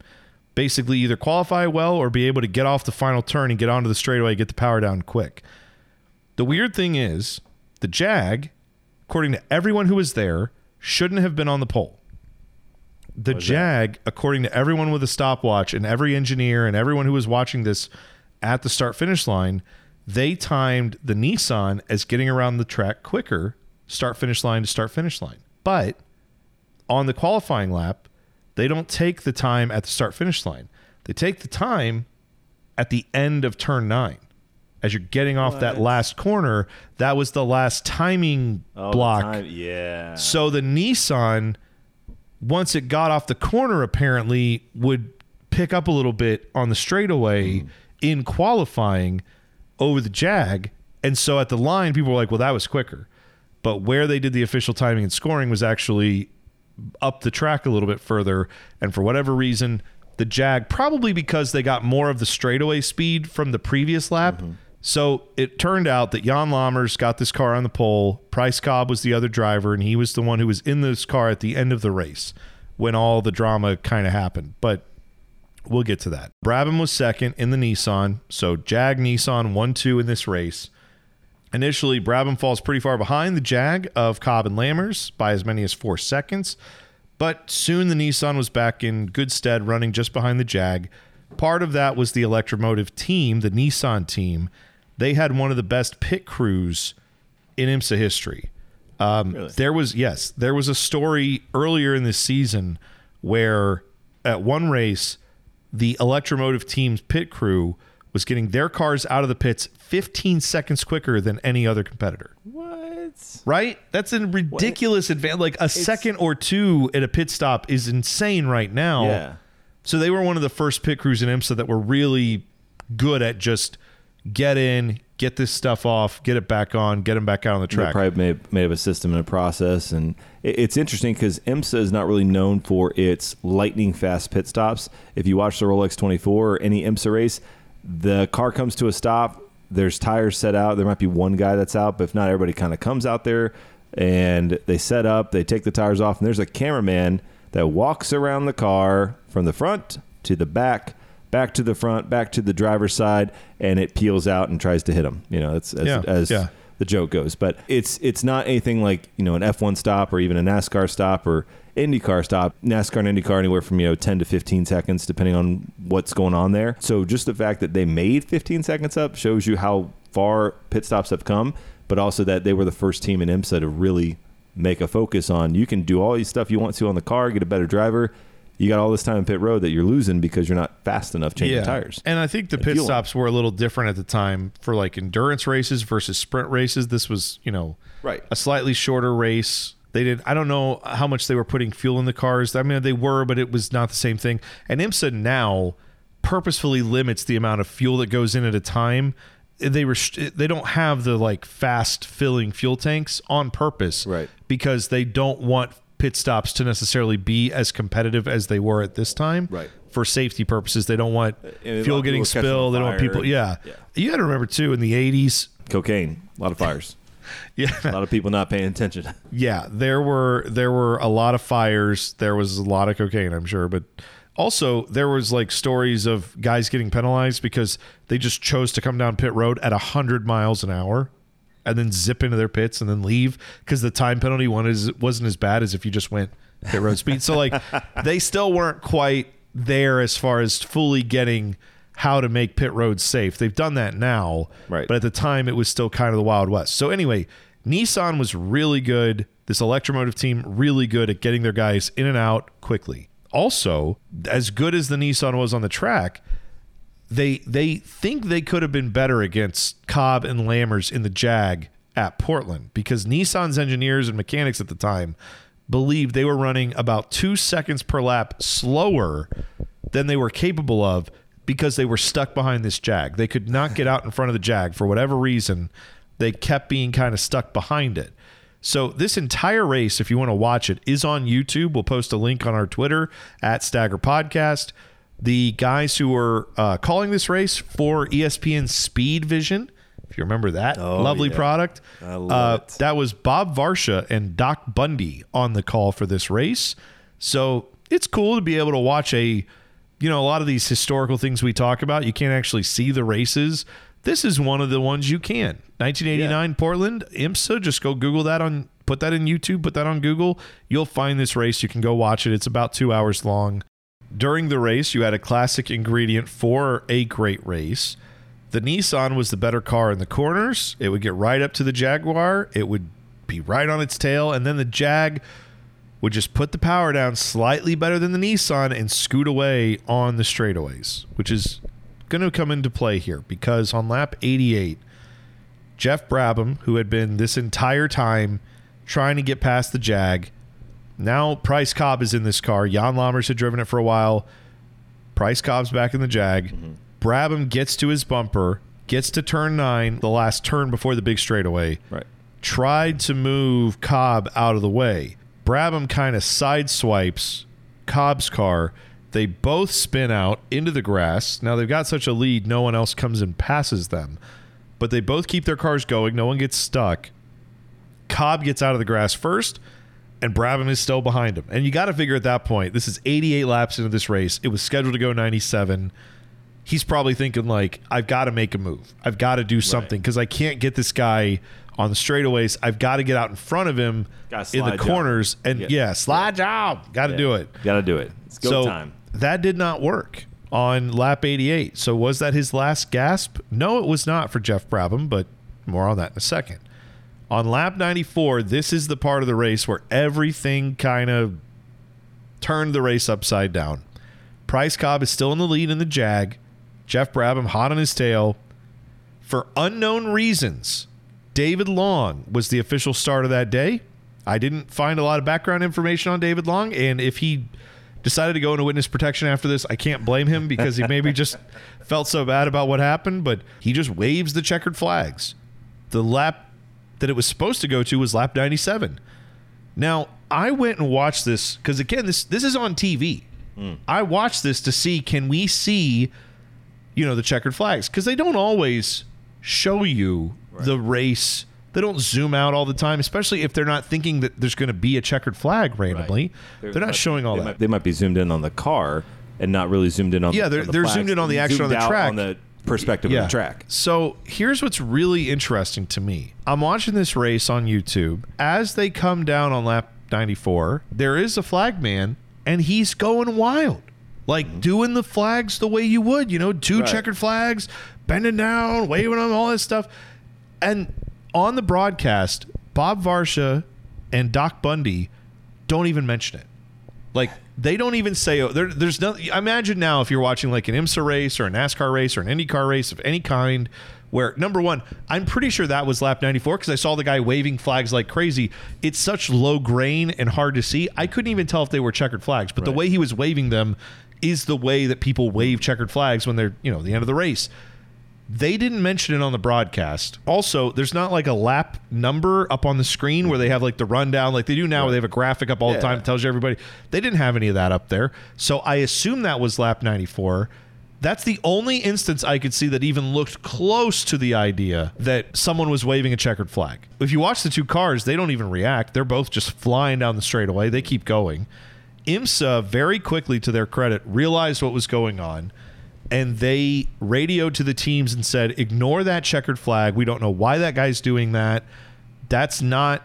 basically either qualify well or be able to get off the final turn and get onto the straightaway, get the power down quick. The weird thing is, the Jag, according to everyone who was there, shouldn't have been on the pole. The Jag, according to everyone with a stopwatch and every engineer and everyone who was watching this at the start finish line, they timed the Nissan as getting around the track quicker, start finish line to start finish line. But on the qualifying lap, they don't take the time at the start finish line. They take the time at the end of turn nine. As you're getting off that last corner, that was the last timing Oh, block. time- Yeah. So the Nissan, once it got off the corner, apparently would pick up a little bit on the straightaway hmm. in qualifying Oh, over the Jag. And so at the line, people were like, well, that was quicker. But where they did the official timing and scoring was actually up the track a little bit further. And for whatever reason, the Jag, probably because they got more of the straightaway speed from the previous lap. Mm-hmm. So it turned out that Jan Lammers got this car on the pole. Price Cobb was the other driver, and he was the one who was in this car at the end of the race when all the drama kind of happened. But we'll get to that. Brabham was second in the Nissan. So Jag Nissan 1 2 in this race. Initially, Brabham falls pretty far behind the Jag of Cobb and Lammers by as many as four seconds. But soon the Nissan was back in good stead, running just behind the Jag. Part of that was the Electromotive team, the Nissan team. They had one of the best pit crews in IMSA history. Um, There was yes, there was a story earlier in this season where at one race, the Electromotive team's pit crew was getting their cars out of the pits 15 seconds quicker than any other competitor. What? Right? That's a ridiculous advantage. Like a second or two at a pit stop is insane right now. Yeah. So they were one of the first pit crews in IMSA that were really good at just get in, get this stuff off, get it back on, get them back out on the They track. probably made, made up a system and a process, and it, it's interesting because IMSA is not really known for its lightning fast pit stops. If you watch the Rolex 24 or any IMSA race, the car comes to a stop. There's tires set out. There might be one guy that's out, but if not, everybody kind of comes out there and they set up. They take the tires off, and there's a cameraman that walks around the car from the front to the back. Back to the front, back to the driver's side, and it peels out and tries to hit him. You know, that's as, Yeah, as yeah. the joke goes. But it's it's not anything like you know an F1 stop or even a NASCAR stop or IndyCar stop. NASCAR and IndyCar anywhere from you know 10 to 15 seconds depending on what's going on there. So just the fact that they made 15 seconds up shows you how far pit stops have come, but also that they were the first team in IMSA to really make a focus on you can do all these stuff you want to on the car, get a better driver. You got all this time in pit road that you're losing because you're not fast enough changing tires. And I think the pit fueling. stops were a little different at the time for like endurance races versus sprint races. This was, you know, Right. a slightly shorter race. They did I don't know how much they were putting fuel in the cars. I mean they were, but it was not the same thing. And IMSA now purposefully limits the amount of fuel that goes in at a time. They rest- they don't have the like fast filling fuel tanks on purpose. Right. Because they don't want pit stops to necessarily be as competitive as they were at this time. Right. For safety purposes, they don't want fuel getting spilled. They don't want people. Yeah. yeah. You got to remember too in the '80s. Cocaine, a lot of *laughs* fires. Yeah. a lot of people not paying attention. *laughs* Yeah, there were there were a lot of fires. There was a lot of cocaine, I'm sure, but also there was like stories of guys getting penalized because they just chose to come down pit road at 100 miles an hour and then zip into their pits and then leave because the time penalty one is wasn't as bad as if you just went pit road speed. So like *laughs* they still weren't quite there as far as fully getting how to make pit roads safe. They've done that now, Right. But at the time, it was still kind of the Wild West. So anyway, Nissan was really good. This electromotive team really good at getting their guys in and out quickly. Also, as good as the Nissan was on the track, they they think they could have been better against Cobb and Lammers in the Jag at Portland because Nissan's engineers and mechanics at the time believed they were running about two seconds per lap slower than they were capable of because they were stuck behind this Jag. They could not get out in front of the Jag for whatever reason. They kept being kind of stuck behind it. So this entire race, if you want to watch it, is on YouTube. We'll post a link on our Twitter at Stagger Podcast. The guys who were uh, calling this race for ESPN Speed Vision, if you remember that lovely yeah. product, I love uh, that was Bob Varsha and Doc Bundy on the call for this race. So it's cool to be able to watch a, you know, a lot of these historical things we talk about. You can't actually see the races. This is one of the ones you can. 1989 Portland IMSA. Just go Google that on, put that in YouTube, put that on Google. You'll find this race. You can go watch it. It's about two hours long. During the race, you had a classic ingredient for a great race. The Nissan was the better car in the corners. It would get right up to the Jaguar. It would be right on its tail, and then the Jag would just put the power down slightly better than the Nissan and scoot away on the straightaways, which is going to come into play here because on lap 88, Jeff Brabham, who had been this entire time trying to get past the Jag, now Price Cobb is in this car. Jan Lammers had driven it for a while. Price Cobb's back in the Jag. Mm-hmm. Brabham gets to his bumper, gets to turn nine, the last turn before the big straightaway Right. tried to move Cobb out of the way. Brabham kind of sideswipes Cobb's car. They both spin out into the grass. Now they've got such a lead, no one else comes and passes them. But they both keep their cars going. No one gets stuck. Cobb gets out of the grass first, and Brabham is still behind him. And you got to figure at that point, this is 88 laps into this race. It was scheduled to go 97 he's probably thinking like I've got to make a move. I've got to do something because I can't get this guy on the straightaways. I've got to get out in front of him in the slide job. corners and Yeah. yeah, slide job. Got to do it. Got to do it. It's go so time. that did not work on lap 88. So was that his last gasp? No, it was not for Jeff Brabham, but more on that in a second. On lap 94, this is the part of the race where everything kind of turned the race upside down. Price Cobb is still in the lead in the Jag. Jeff Brabham hot on his tail. For unknown reasons, David Long was the official start of that day. I didn't find a lot of background information on David Long, and if he decided to go into witness protection after this, I can't blame him because he maybe just *laughs* felt so bad about what happened, but he just waves the checkered flags. The lap that it was supposed to go to was lap 97. Now, I went and watched this because again, this this is on TV. Hmm. I watched this to see can we see, you know, the checkered flags because they don't always show you the race. They don't zoom out all the time, especially if they're not thinking that there's going to be a checkered flag randomly. They're, not might- showing all they that. Might, they might be zoomed in on the car and not really zoomed in on. Yeah, the, they're- the they're flags. zoomed in on the action on the track. on the perspective of the track. So here's what's really interesting to me. I'm watching this race on YouTube. As they come down on lap 94, there is a flag man, and he's going wild. Like doing the flags the way you would, you know, two Mm-hmm. Right. checkered flags, bending down, waving them, all this stuff. And on the broadcast, Bob Varsha and Doc Bundy don't even mention it. Like they don't even say oh, there, there's no. Imagine now if you're watching like an IMSA race or a NASCAR race or an IndyCar race of any kind, where number one, I'm pretty sure that was lap 94 because I saw the guy waving flags like crazy. It's such low grain and hard to see. I couldn't even tell if they were checkered flags, but the way he was waving them is the way that people wave checkered flags when they're you know the end of the race. They didn't mention it on the broadcast. Also, there's not like a lap number up on the screen where they have like the rundown like they do now where they have a graphic up all the time that tells you everybody. They didn't have any of that up there. So I assume that was lap 94. That's the only instance I could see that even looked close to the idea that someone was waving a checkered flag. If you watch the two cars, they don't even react. They're both just flying down the straightaway. They keep going. IMSA, very quickly to their credit, realized what was going on and they radioed to the teams and said, ignore that checkered flag. We don't know why that guy's doing that. That's not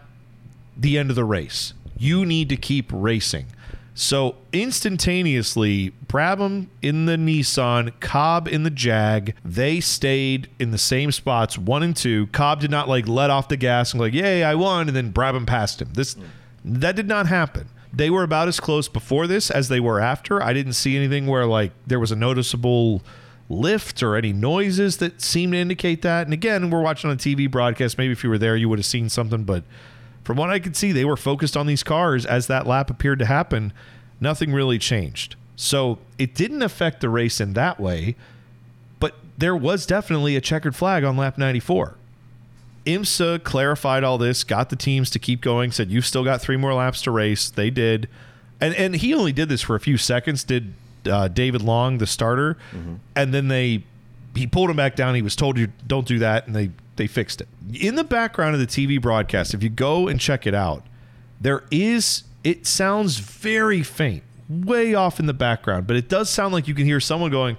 the end of the race. You need to keep racing. So instantaneously, Brabham in the Nissan, Cobb in the Jag, they stayed in the same spots, one and two. Cobb did not like let off the gas and like, yay, I won, and then Brabham passed him. This that did not happen. They were about as close before this as they were after. I didn't see anything where like there was a noticeable lift or any noises that seemed to indicate that. And again, we're watching on a TV broadcast. Maybe if you were there, you would have seen something, but from what I could see, they were focused on these cars as that lap appeared to happen. Nothing really changed. So it didn't affect the race in that way, but there was definitely a checkered flag on lap 94. IMSA clarified all this, got the teams to keep going, said, You've still got three more laps to race. They did. And, and he only did this for a few seconds, did uh, David Long, the starter. And then they he pulled him back down. He was told you don't do that, and they they fixed it. In the background of the TV broadcast, if you go and check it out, there is it sounds very faint, way off in the background, but it does sound like you can hear someone going,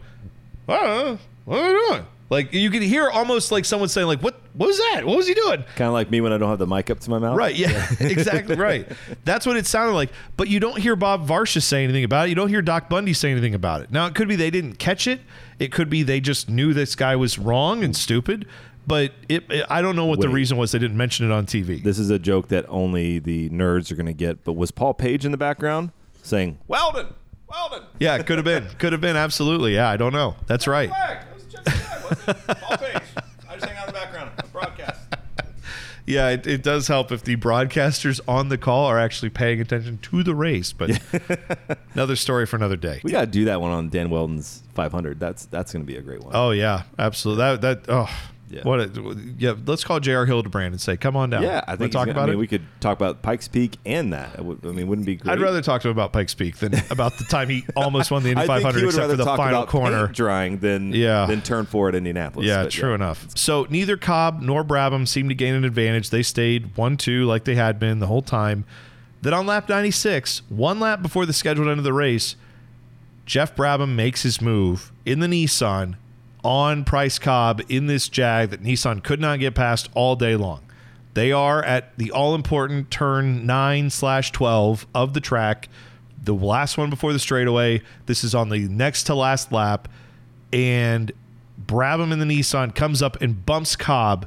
"Oh, what are you doing?" Like you can hear almost like someone saying, "Like what? What was that? What was he doing?" Kind of like me when I don't have the mic up to my mouth. Right. Yeah. *laughs* *laughs* exactly. Right. That's what it sounded like. But you don't hear Bob Varsha say anything about it. You don't hear Doc Bundy say anything about it. Now it could be they didn't catch it. It could be they just knew this guy was wrong and stupid. But it, it- I don't know what the reason was they didn't mention it on TV. This is a joke that only the nerds are going to get. But was Paul Page in the background saying, "Wheldon, Wheldon"? yeah, it could have been. Could have been. Absolutely. Yeah, I don't know. That's right. Paul *laughs* Page. I just hang out in the background. Broadcast. Yeah, it, it does help if the broadcasters on the call are actually paying attention to the race. But *laughs* another story for another day. We got to do that one on Dan Wheldon's 500. That's that's going to be a great one. Oh yeah, absolutely. That that oh Yeah. what a, yeah. Let's call J.R. Hildebrand and say, "Come on down." yeah, I think talk about gonna- I mean, it. we could talk about Pikes Peak and that. I mean, wouldn't be great? I'd rather talk to him about Pikes Peak than *laughs* about the time he almost won the Indy 500 he except for the final about corner. drying than Yeah. than turn four at Indianapolis. Yeah, But true enough. So neither Cobb nor Brabham seemed to gain an advantage. They stayed 1 2 like they had been the whole time. Then on lap 96, one lap before the scheduled end of the race, Jeff Brabham makes his move in the Nissan on Price Cobb in this Jag that Nissan could not get past all day long. They are at the all important turn nine slash 12 of the track, the last one before the straightaway. This is on the next to last lap. And Brabham in the Nissan comes up and bumps Cobb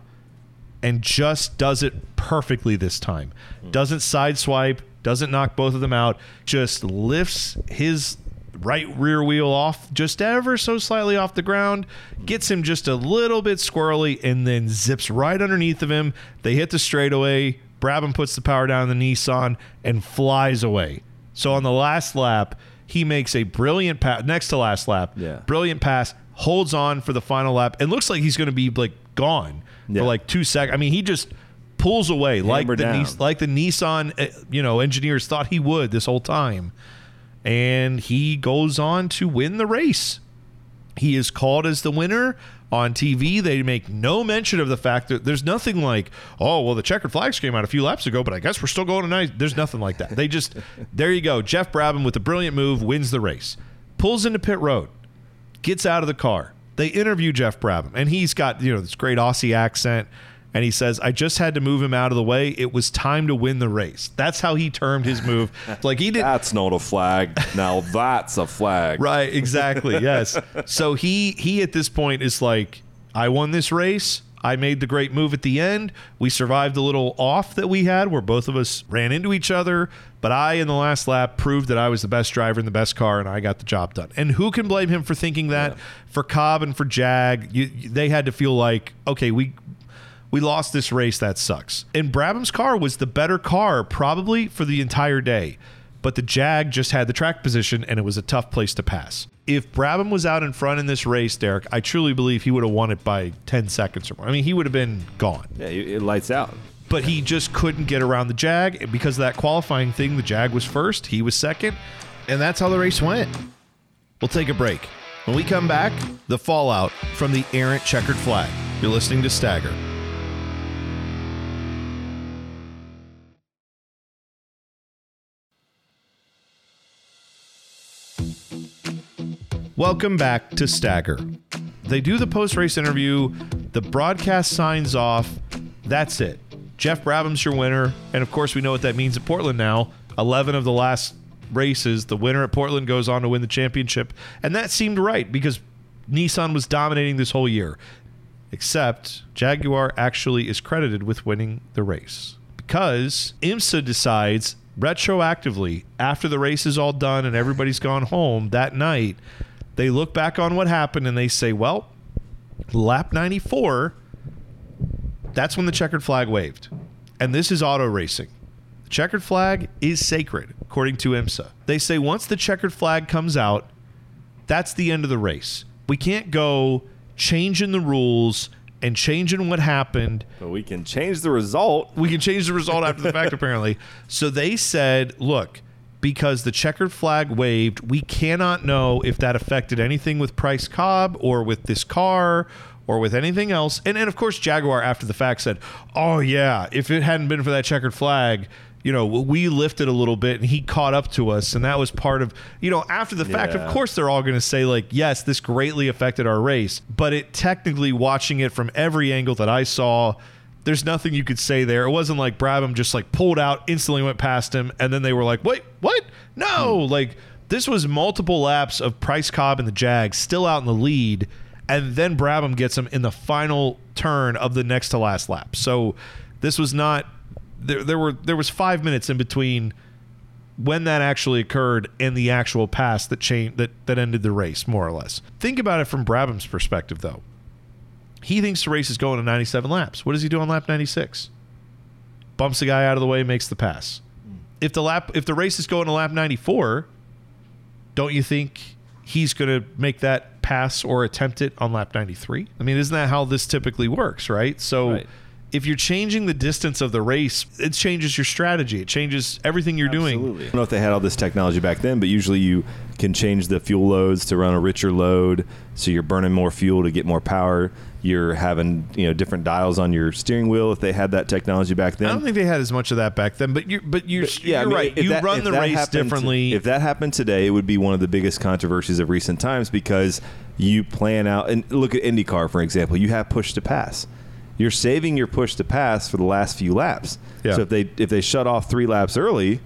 and just does it perfectly this time. Hmm. Doesn't sideswipe, doesn't knock both of them out, just lifts his right rear wheel off just ever so slightly off the ground, gets him just a little bit squirrely, and then zips right underneath of him. They hit the straightaway. Brabham puts the power down in the Nissan and flies away. So on the last lap, he makes a brilliant pass, next to last lap, Yeah. brilliant pass, holds on for the final lap, and looks like he's going to be like gone Yeah. for like two seconds. I mean, he just pulls away like the. Nis- like the Nissan, uh, you know, engineers thought he would this whole time, and he goes on to win the race. He is called as the winner on TV. They make no mention of the fact that there's nothing like, oh, well, the checkered flags came out a few laps ago, but I guess we're still going tonight. There's nothing like that. They just, *laughs* there you go. Jeff Brabham with a brilliant move wins the race, pulls into pit road, gets out of the car. They interview Jeff Brabham, and he's got you know this great Aussie accent, and he says, "I just had to move him out of the way. It was time to win the race." That's how he termed his move. *laughs* like he did That's not a flag. Now that's a flag. *laughs* Right, exactly. Yes. so he he at this point is like, I won this race. I made the great move at the end. We survived the little off that we had where both of us ran into each other, but I in the last lap proved that I was the best driver in the best car and I got the job done. And who can blame him for thinking that? For Cobb and for Jag, you, they had to feel like, okay, we we lost this race. That sucks. And Brabham's car was the better car probably for the entire day, but the Jag just had the track position and it was a tough place to pass. If Brabham was out in front in this race, Derek, I truly believe he would have won it by 10 seconds or more. I mean, he would have been gone. Yeah, it lights out. But he just couldn't get around the Jag. And because of that qualifying thing, the Jag was first, he was second, and that's how the race went. We'll take a break. When we come back, the fallout from the errant checkered flag. You're listening to Stagger. Welcome back to Stagger. They do the post race interview, the broadcast signs off. That's it. Jeff Brabham's your winner. And of course, we know what that means at Portland now. 11 of the last races, the winner at Portland goes on to win the championship. And that seemed right because Nissan was dominating this whole year. Except Jaguar actually is credited with winning the race because IMSA decides retroactively after the race is all done and everybody's gone home that night they look back on what happened and they say well lap 94 that's when the checkered flag waved and this is auto racing the checkered flag is sacred according to IMSA they say once the checkered flag comes out that's the end of the race. We can't go changing the rules and changing what happened. But we can change the result. We can change the result after the fact, *laughs* apparently. So they said, look, because the checkered flag waved, we cannot know if that affected anything with Price Cobb or with this car or with anything else. And, and of course, Jaguar, after the fact, said, oh, yeah, if it hadn't been for that checkered flag, you know, we lifted a little bit and he caught up to us. And that was part of, you know, after the fact, of course, they're all going to say, like, yes, this greatly affected our race. But it technically, watching it from every angle that I saw, there's nothing you could say there. It wasn't like Brabham just like pulled out, instantly went past him, and then they were like, wait, what? No. Hmm. Like, this was multiple laps of Price Cobb and the Jags still out in the lead. And then Brabham gets him in the final turn of the next to last lap. So this was not there there were there was five minutes in between when that actually occurred and the actual pass that changed that that ended the race more or less. Think about it from Brabham's perspective though. He thinks the race is going to 97 laps. What does he do on lap 96? Bumps the guy out of the way, makes the pass. Hmm. If the lap if the race is going to lap 94, don't you think he's going to make that pass or attempt it on lap 93? I mean, isn't that how this typically works, right? So Right. If you're changing the distance of the race, it changes your strategy. It changes everything you're doing. I don't know if they had all this technology back then, but usually you can change the fuel loads to run a richer load, so you're burning more fuel to get more power. You're having you know different dials on your steering wheel if they had that technology back then. I don't think they had as much of that back then, but you're but you're, But, yeah, you're mean, right. You that- run the race happened- differently. If that happened today, it would be one of the biggest controversies of recent times because you plan out and look at IndyCar for example. You have push to pass. You're saving your push to pass for the last few laps. Yeah. So if they if they shut off three laps early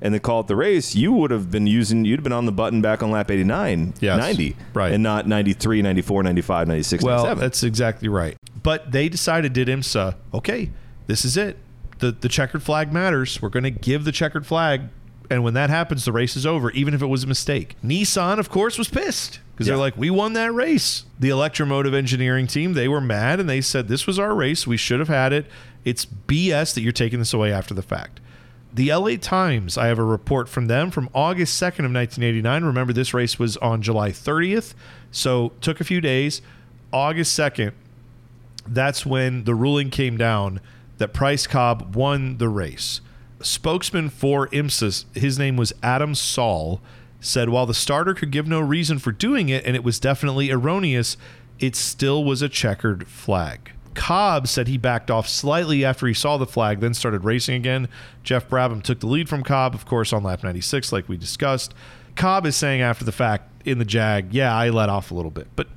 and they call it the race, you would have been using you'd have been on the button back on lap 89, Yes. 90, Right. and not 93, 94, 95, 96, Well, 97. that's exactly right. But they decided, did IMSA, okay, this is it. The, the checkered flag matters. We're going to give the checkered flag. And when that happens, the race is over, even if it was a mistake. Nissan, of course, was pissed because they're like, we won that race. The Electramotive engineering team, they were mad and they said, this was our race. We should have had it. It's BS that you're taking this away after the fact. The LA Times, I have a report from them from August 2nd of 1989. Remember, this race was on July 30th, so took a few days. August 2nd, that's when the ruling came down that Price Cobb won the race. Spokesman for IMSA, his name was Adam Saul, said while the starter could give no reason for doing it and it was definitely erroneous, it still was a checkered flag. Cobb said he backed off slightly after he saw the flag, then started racing again. Jeff Brabham took the lead from Cobb, of course, on lap 96, like we discussed. Cobb is saying after the fact in the Jag, yeah, I let off a little bit, but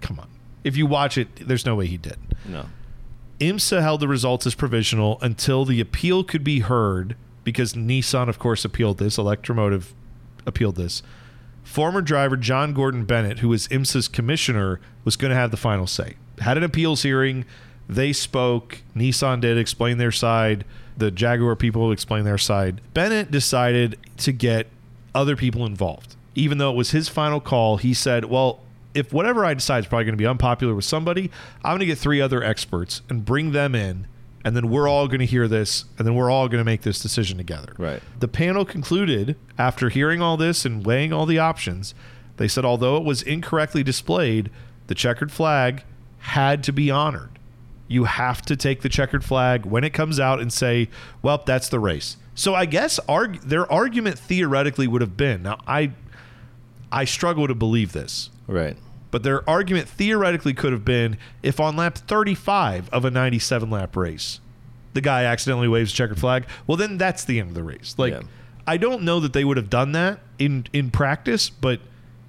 come on. If you watch it, there's no way he did. no. IMSA held the results as provisional until the appeal could be heard because Nissan, of course, appealed this. Electramotive appealed this. Former driver John Gordon Bennett, who was IMSA's commissioner, was going to have the final say. Had an appeals hearing. They spoke. Nissan did explain their side. The Jaguar people explained their side. Bennett decided to get other people involved. Even though it was his final call, he said, Well, if whatever I decide is probably going to be unpopular with somebody, I'm going to get three other experts and bring them in, and then we're all going to hear this, and then we're all going to make this decision together. Right. The panel concluded after hearing all this and weighing all the options, they said although it was incorrectly displayed, the checkered flag had to be honored. You have to take the checkered flag when it comes out and say, "Well, that's the race." So I guess arg- their argument theoretically would have been. Now I I struggle to believe this. Right. But their argument theoretically could have been if on lap 35 of a 97 lap race, the guy accidentally waves a checkered flag, well, then that's the end of the race. Like, Yeah. I don't know that they would have done that in, in practice, but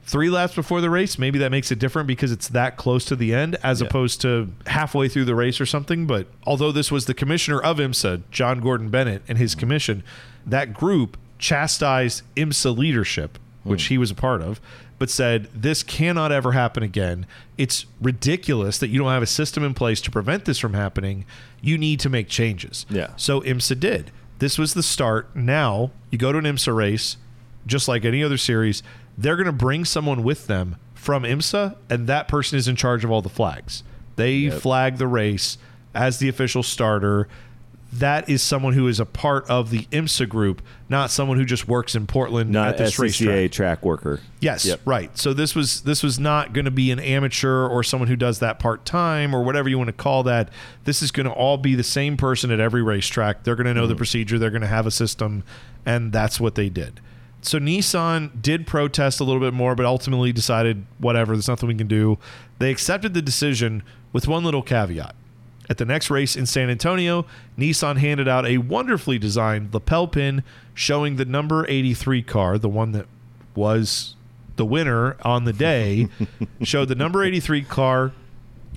three laps before the race, maybe that makes it different because it's that close to the end as Yeah. opposed to halfway through the race or something. But although this was the commissioner of IMSA, John Gordon Bennett, and his commission, that group chastised IMSA leadership, which hmm. he was a part of, but said this cannot ever happen again. It's ridiculous that you don't have a system in place to prevent this from happening. You need to make changes. Yeah. So IMSA did. This was the start. Now you go to an IMSA race, just like any other series, they're going to bring someone with them from IMSA, and that person is in charge of all the flags. They flag the race as the official starter. That is someone who is a part of the IMSA group, not someone who just works in Portland Not at this SCCA racetrack. track worker. Yes, Yep. right. So this was this was not going to be an amateur or someone who does that part time or whatever you want to call that. This is going to all be the same person at every racetrack. They're going to know the mm-hmm. procedure. They're going to have a system, and that's what they did. So Nissan did protest a little bit more, but ultimately decided whatever. There's nothing we can do. They accepted the decision with one little caveat. At the next race in San Antonio, Nissan handed out a wonderfully designed lapel pin showing the number 83 car, the one that was the winner on the day, *laughs* showed the number 83 car,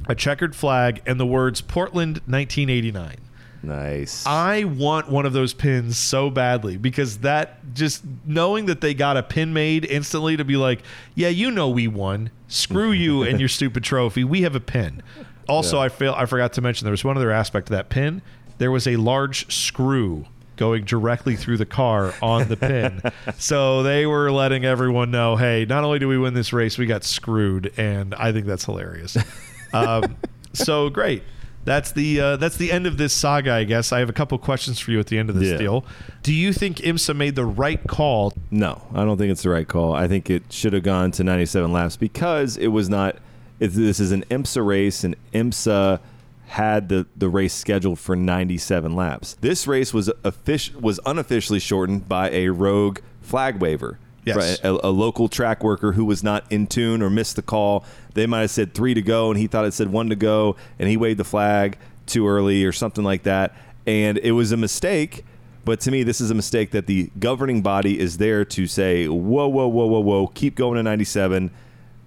a checkered flag, and the words Portland 1989. Nice. I want one of those pins so badly because that just knowing that they got a pin made instantly to be like, yeah, you know we won. Screw you and your *laughs* stupid trophy. We have a pin. Also, I fail. I forgot to mention there was one other aspect to that pin. There was a large screw going directly through the car on the pin. *laughs* so they were letting everyone know, hey, not only do we win this race, we got screwed, and I think that's hilarious. *laughs* Um, so great. That's the uh, that's the end of this saga, I guess. I have a couple questions for you at the end of this Yeah. deal. Do you think IMSA made the right call? No, I don't think it's the right call. I think it should have gone to 97 laps because it was not. It, this is an IMSA race, and IMSA had the, the race scheduled for 97 laps. This race was offic- was unofficially shortened by a rogue flag waiver. Yes. Right, a, a local track worker who was not in tune or missed the call. They might have said three to go, and he thought it said one to go, and he waved the flag too early or something like that. And it was a mistake. But to me, this is a mistake that the governing body is there to say, whoa, whoa, whoa, whoa, whoa, keep going to 97.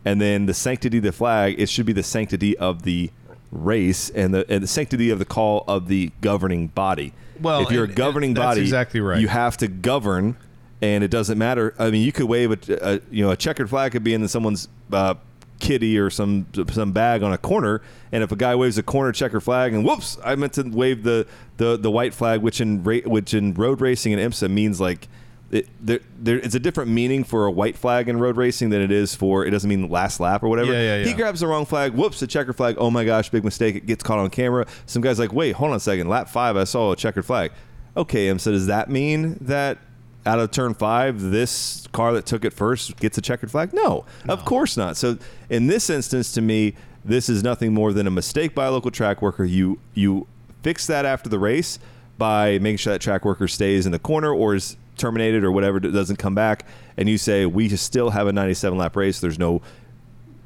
And then the sanctity of the flag, it should be the sanctity of the race and the and the sanctity of the call of the governing body. Well, if you're a governing body, exactly right. You have to govern, and it doesn't matter. I mean, you could wave a, a you know a checkered flag could be in someone's uh, kitty or some some bag on a corner, and if a guy waves a corner checker flag, and whoops, I meant to wave the the, the white flag, which in ra- which in road racing and IMSA means like. It, there, there, it's a different meaning for a white flag in road racing than it is for it doesn't mean last lap or whatever. Yeah, yeah, He grabs the wrong flag. Whoops, the checker flag. Oh my gosh, big mistake. It gets caught on camera. Some guy's like, wait, hold on a second. Lap five, I saw a checkered flag. Okay, Em. So does that mean that out of turn five, this car that took it first gets a checkered flag? No, of course not. So in this instance, to me, this is nothing more than a mistake by a local track worker. You you fix that after the race by making sure that track worker stays in the corner or is terminated or whatever doesn't come back and you say we still have a 97 lap race there's no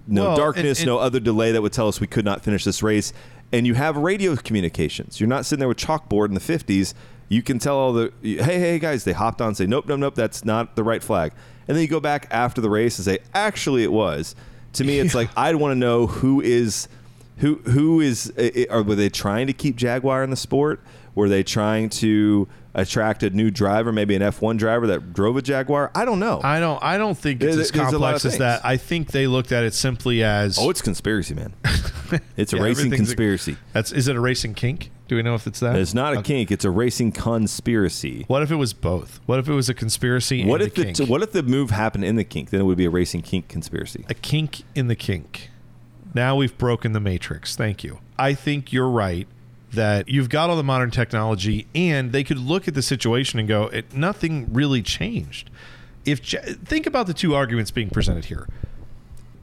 no Well, darkness, and- and- no other delay that would tell us we could not finish this race. And you have radio communications. You're not sitting there with chalkboard in the 50s. You can tell all the hey, hey guys, they hopped on and say, nope, nope, nope, that's not the right flag. And then you go back after the race and say, actually, it was. To me, it's *laughs* like I'd want to know who is who who is eh, eh, i- i- were they trying to keep Jaguar in the sport? Were they trying to attract a new driver, maybe an F1 driver that drove a Jaguar? I don't know. I don't. I don't think it's There- as there's a lot complex as that. I think they looked at it simply as oh, it's conspiracy, man. *laughs* It's a Yeah, racing everything's a- conspiracy. that's. Is it a racing kink? Do we know if it's that? It's not a kink. It's a racing conspiracy. What if it was both? What if it was a conspiracy What if the what if the move happened in the kink? Then it would be a racing kink conspiracy. a kink in the kink. Now we've broken the matrix. Thank you. I think you're right that you've got all the modern technology, and they could look at the situation and go, it, nothing really changed. If think about the two arguments being presented here.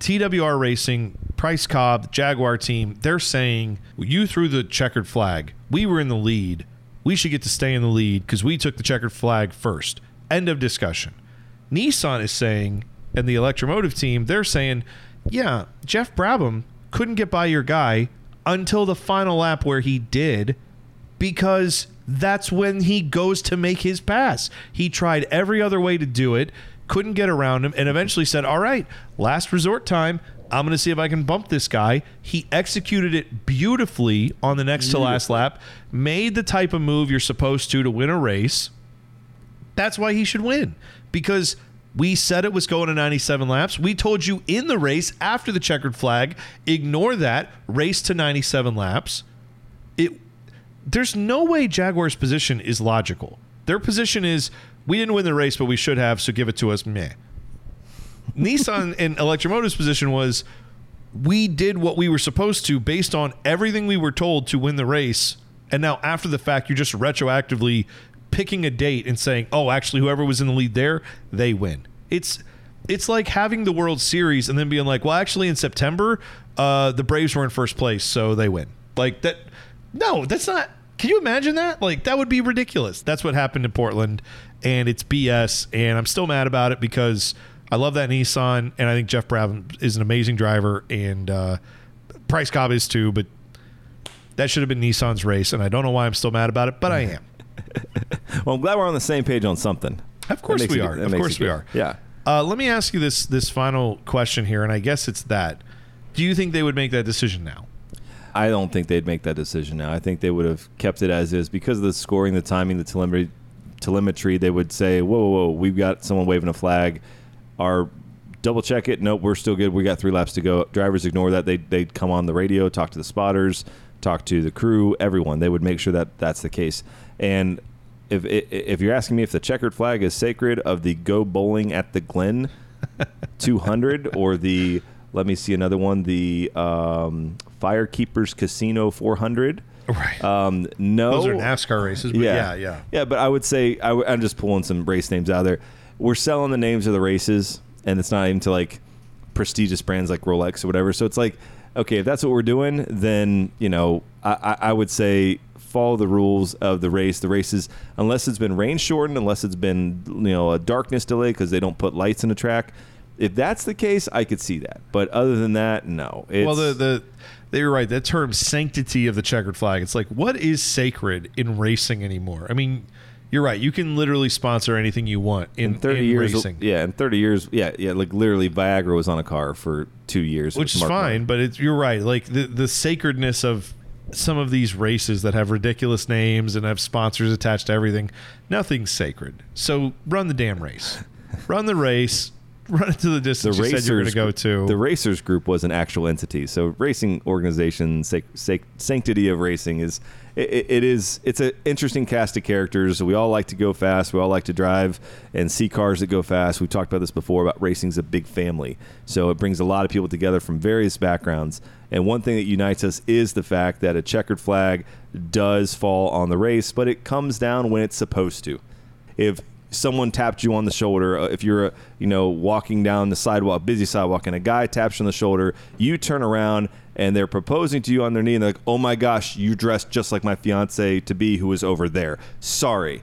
TWR Racing, Price Cobb, Jaguar team, they're saying you threw the checkered flag. We were in the lead. We should get to stay in the lead because we took the checkered flag first. End of discussion. Nissan is saying, and the Electramotive team, they're saying, yeah, Jeff Brabham couldn't get by your guy until the final lap where he did because that's when he goes to make his pass. He tried every other way to do it, couldn't get around him, and eventually said, All right, last resort time. I'm going to see if I can bump this guy. He executed it beautifully on the next to last lap, made the type of move you're supposed to to win a race. That's why he should win because we said it was going to 97 laps. We told you in the race after the checkered flag, ignore that, race to 97 laps. It there's no way Jaguar's position is logical. Their position is we didn't win the race, but we should have, so give it to us. Meh. Nissan and Electramotive's position was we did what we were supposed to based on everything we were told to win the race. And now after the fact, you're just retroactively picking a date and saying, "Oh, actually whoever was in the lead there, they win." It's it's like having the World Series and then being like, "Well, actually in September, uh, the Braves were in first place, so they win." Like that No, that's not Can you imagine that? Like that would be ridiculous. That's what happened in Portland and it's BS and I'm still mad about it because I love that Nissan and I think Jeff Brabham is an amazing driver and uh, Price Cobb is too, but that should have been Nissan's race and I don't know why I'm still mad about it, but I am. Well, I'm glad we're on the same page on something. Of course we it- are. Of course we good. are. Yeah. Uh, let me ask you this this final question here, and I guess it's that. Do you think they would make that decision now? I don't think they'd make that decision now. I think they would have kept it as is because of the scoring, the timing, the telemetry. Telemetry. They would say, "Whoa, whoa, whoa! We've got someone waving a flag. Our double check it. Nope, we're still good. We got three laps to go." Drivers ignore that. They they'd come on the radio, talk to the spotters, talk to the crew, everyone. They would make sure that that's the case. And if if you're asking me if the checkered flag is sacred of the go bowling at the Glen *laughs* 200 or the let me see another one the um, Firekeepers Casino 400. Right. Um, no, Those are NASCAR races, but yeah, yeah. yeah. But I would say I w- I'm just pulling some race names out there. We're selling the names of the races, and it's not even to like prestigious brands like Rolex or whatever. So it's like, okay, if that's what we're doing, then you know, I, I, I would say follow the rules of the race. The races, unless it's been rain shortened, unless it's been you know a darkness delay because they don't put lights in the track. If that's the case, I could see that. But other than that, no. It's, well, the the they were right. That term sanctity of the checkered flag. It's like what is sacred in racing anymore? I mean, You're right. You can literally sponsor anything you want in, In 30 in years, racing. yeah, in 30 years, yeah, yeah, like literally Viagra was on a car for two years, which is fine. Martin. But it's, you're right. Like the the sacredness of some of these races that have ridiculous names and have sponsors attached to everything. Nothing's sacred. So run the damn race. *laughs* run the race. *laughs* Run it to the The distance you said racers, you were going to go to. the racers group was an actual entity. So racing organization, sac- sac- sanctity of racing is it, it is it's an interesting cast of characters. We all like to go fast. We all like to drive and see cars that go fast. We've talked about this before about racing's a big family. So it brings a lot of people together from various backgrounds. And one thing that unites us is the fact that a checkered flag does fall on the race, but it comes down when it's supposed to. If someone tapped you on the shoulder, uh, if you're, uh, you know, walking down the sidewalk, busy sidewalk, and a guy taps you on the shoulder, you turn around and they're proposing to you on their knee, and they're like, "Oh my gosh, you dressed just like my fiance to be who is over there." Sorry.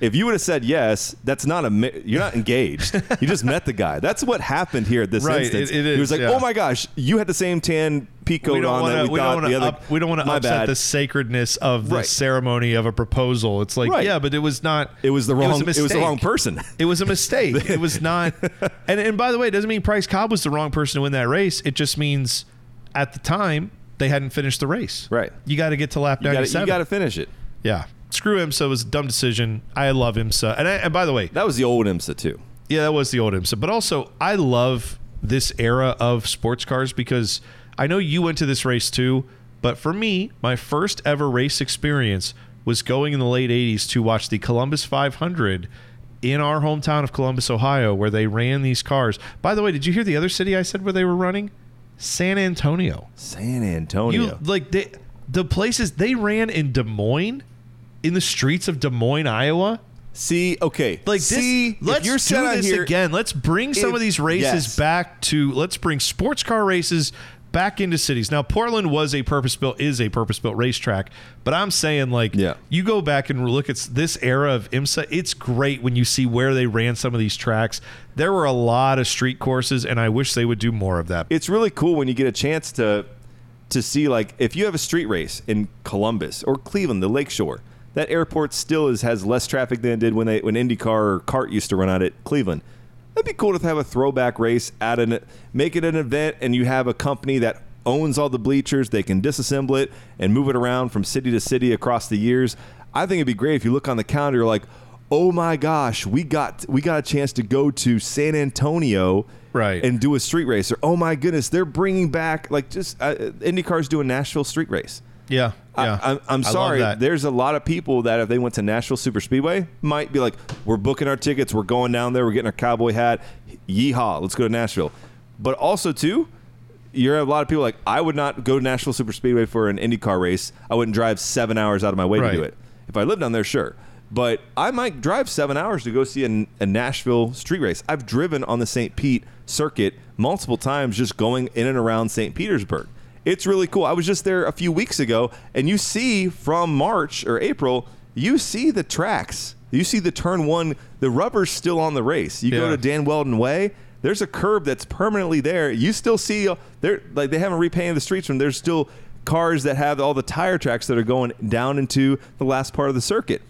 If you would have said yes, that's not a you're not engaged. You just met the guy. That's what happened here at this Right, instance. it- it He was like, yeah. "Oh my gosh, you had the same tan coat we don't on want that to. we, We don't want the to. other." Up, we don't want to upset bad. the sacredness of the Right. ceremony of a proposal. It's like, Right. yeah, but it was not. It was the wrong. a It was, the wrong person. It was a mistake. *laughs* it was not. And and by the way, it doesn't mean Price Cobb was the wrong person to win that race. It just means at the time they hadn't finished the race. Right. You got to get to lap ninety seven. You got to finish it. yeah. Screw IMSA. It was a dumb decision. I love IMSA. And, I, and by the way, That was the old IMSA too. yeah, that was the old IMSA. But also, I love this era of sports cars because I know you went to this race too. But for me, my first ever race experience was going in the late 80s to watch the Columbus 500 in our hometown of Columbus, Ohio, where they ran these cars. By the way, did you hear the other city I said where they were running? San Antonio. San Antonio. You like they, the places they ran in Des Moines, in the streets of Des Moines, Iowa. See, okay, Like see, this, let's you're do this here, again. Let's bring some of these races yes. back to. Let's bring sports car races back into cities. Now, Portland was a purpose built is a purpose built racetrack, but I'm saying like, Yeah. you go back and look at this era of IMSA. It's great when you see where they ran some of these tracks. There were a lot of street courses, and I wish they would do more of that. It's really cool when you get a chance to to see like if you have a street race in Columbus or Cleveland, the Lakeshore. That airport still is has less traffic than it did when they when IndyCar or CART used to run out at Cleveland. That'd be cool to have a throwback race at an make it an event, and you have a company that owns all the bleachers. They can disassemble it and move it around from city to city across the years. I think it'd be great if you look on the calendar, you're like, oh my gosh, we got we got a chance to go to San Antonio, Right. and do a street race. Or oh my goodness, they're bringing back like just uh, IndyCar's doing Nashville street race. yeah, yeah. I, I'm, I'm sorry. There's a lot of people that if they went to Nashville Super Speedway, might be like, "We're booking our tickets. We're going down there. We're getting our cowboy hat. Yeehaw! Let's go to Nashville." But also too, you're a lot of people like I would not go to Nashville Super Speedway for an IndyCar race. I wouldn't drive seven hours out of my way Right. to do it. If I lived down there, sure. But I might drive seven hours to go see a, a Nashville street race. I've driven on the St. Pete circuit multiple times, just going in and around St. Petersburg. It's really cool. I was just there a few weeks ago, and you see from March or April, you see the tracks. You see the turn one, the rubber's still on the race. You go to Dan Wheldon Way, there's a curb that's permanently there. You still see uh, there like they haven't repainted the streets from. There's still cars that have all the tire tracks that are going down into the last part of the circuit.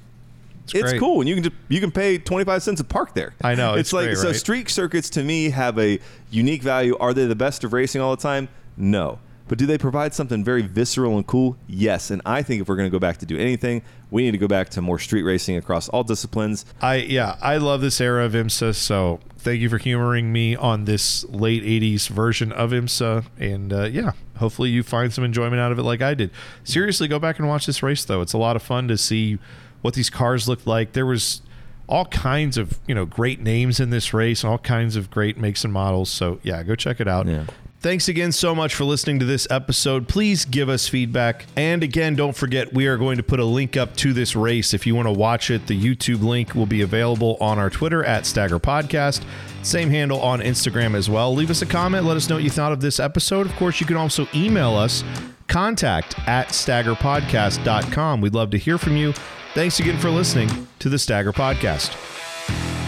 It's, great. cool, and you can just, you can pay twenty five cents a park there. I know, It's, it's like great, so. right? Street circuits to me have a unique value. Are they the best of racing all the time? No. But do they provide something very visceral and cool? Yes. And I think if we're going to go back to do anything, we need to go back to more street racing across all disciplines. I yeah, I love this era of IMSA. So thank you for humoring me on this late '80s version of IMSA, and uh, yeah, hopefully you find some enjoyment out of it like I did. Seriously, go back and watch this race though. It's a lot of fun to see what these cars looked like. There was all kinds of you know great names in this race, all kinds of great makes and models. So yeah, go check it out. Yeah. Thanks again so much for listening to this episode. Please give us feedback. And again, don't forget, we are going to put a link up to this race. If you want to watch it, the YouTube link will be available on our Twitter at Stagger Podcast. Same handle on Instagram as well. Leave us a comment. Let us know what you thought of this episode. Of course, you can also email us contact at staggerpodcast.com. We'd love to hear from you. Thanks again for listening to the Stagger Podcast.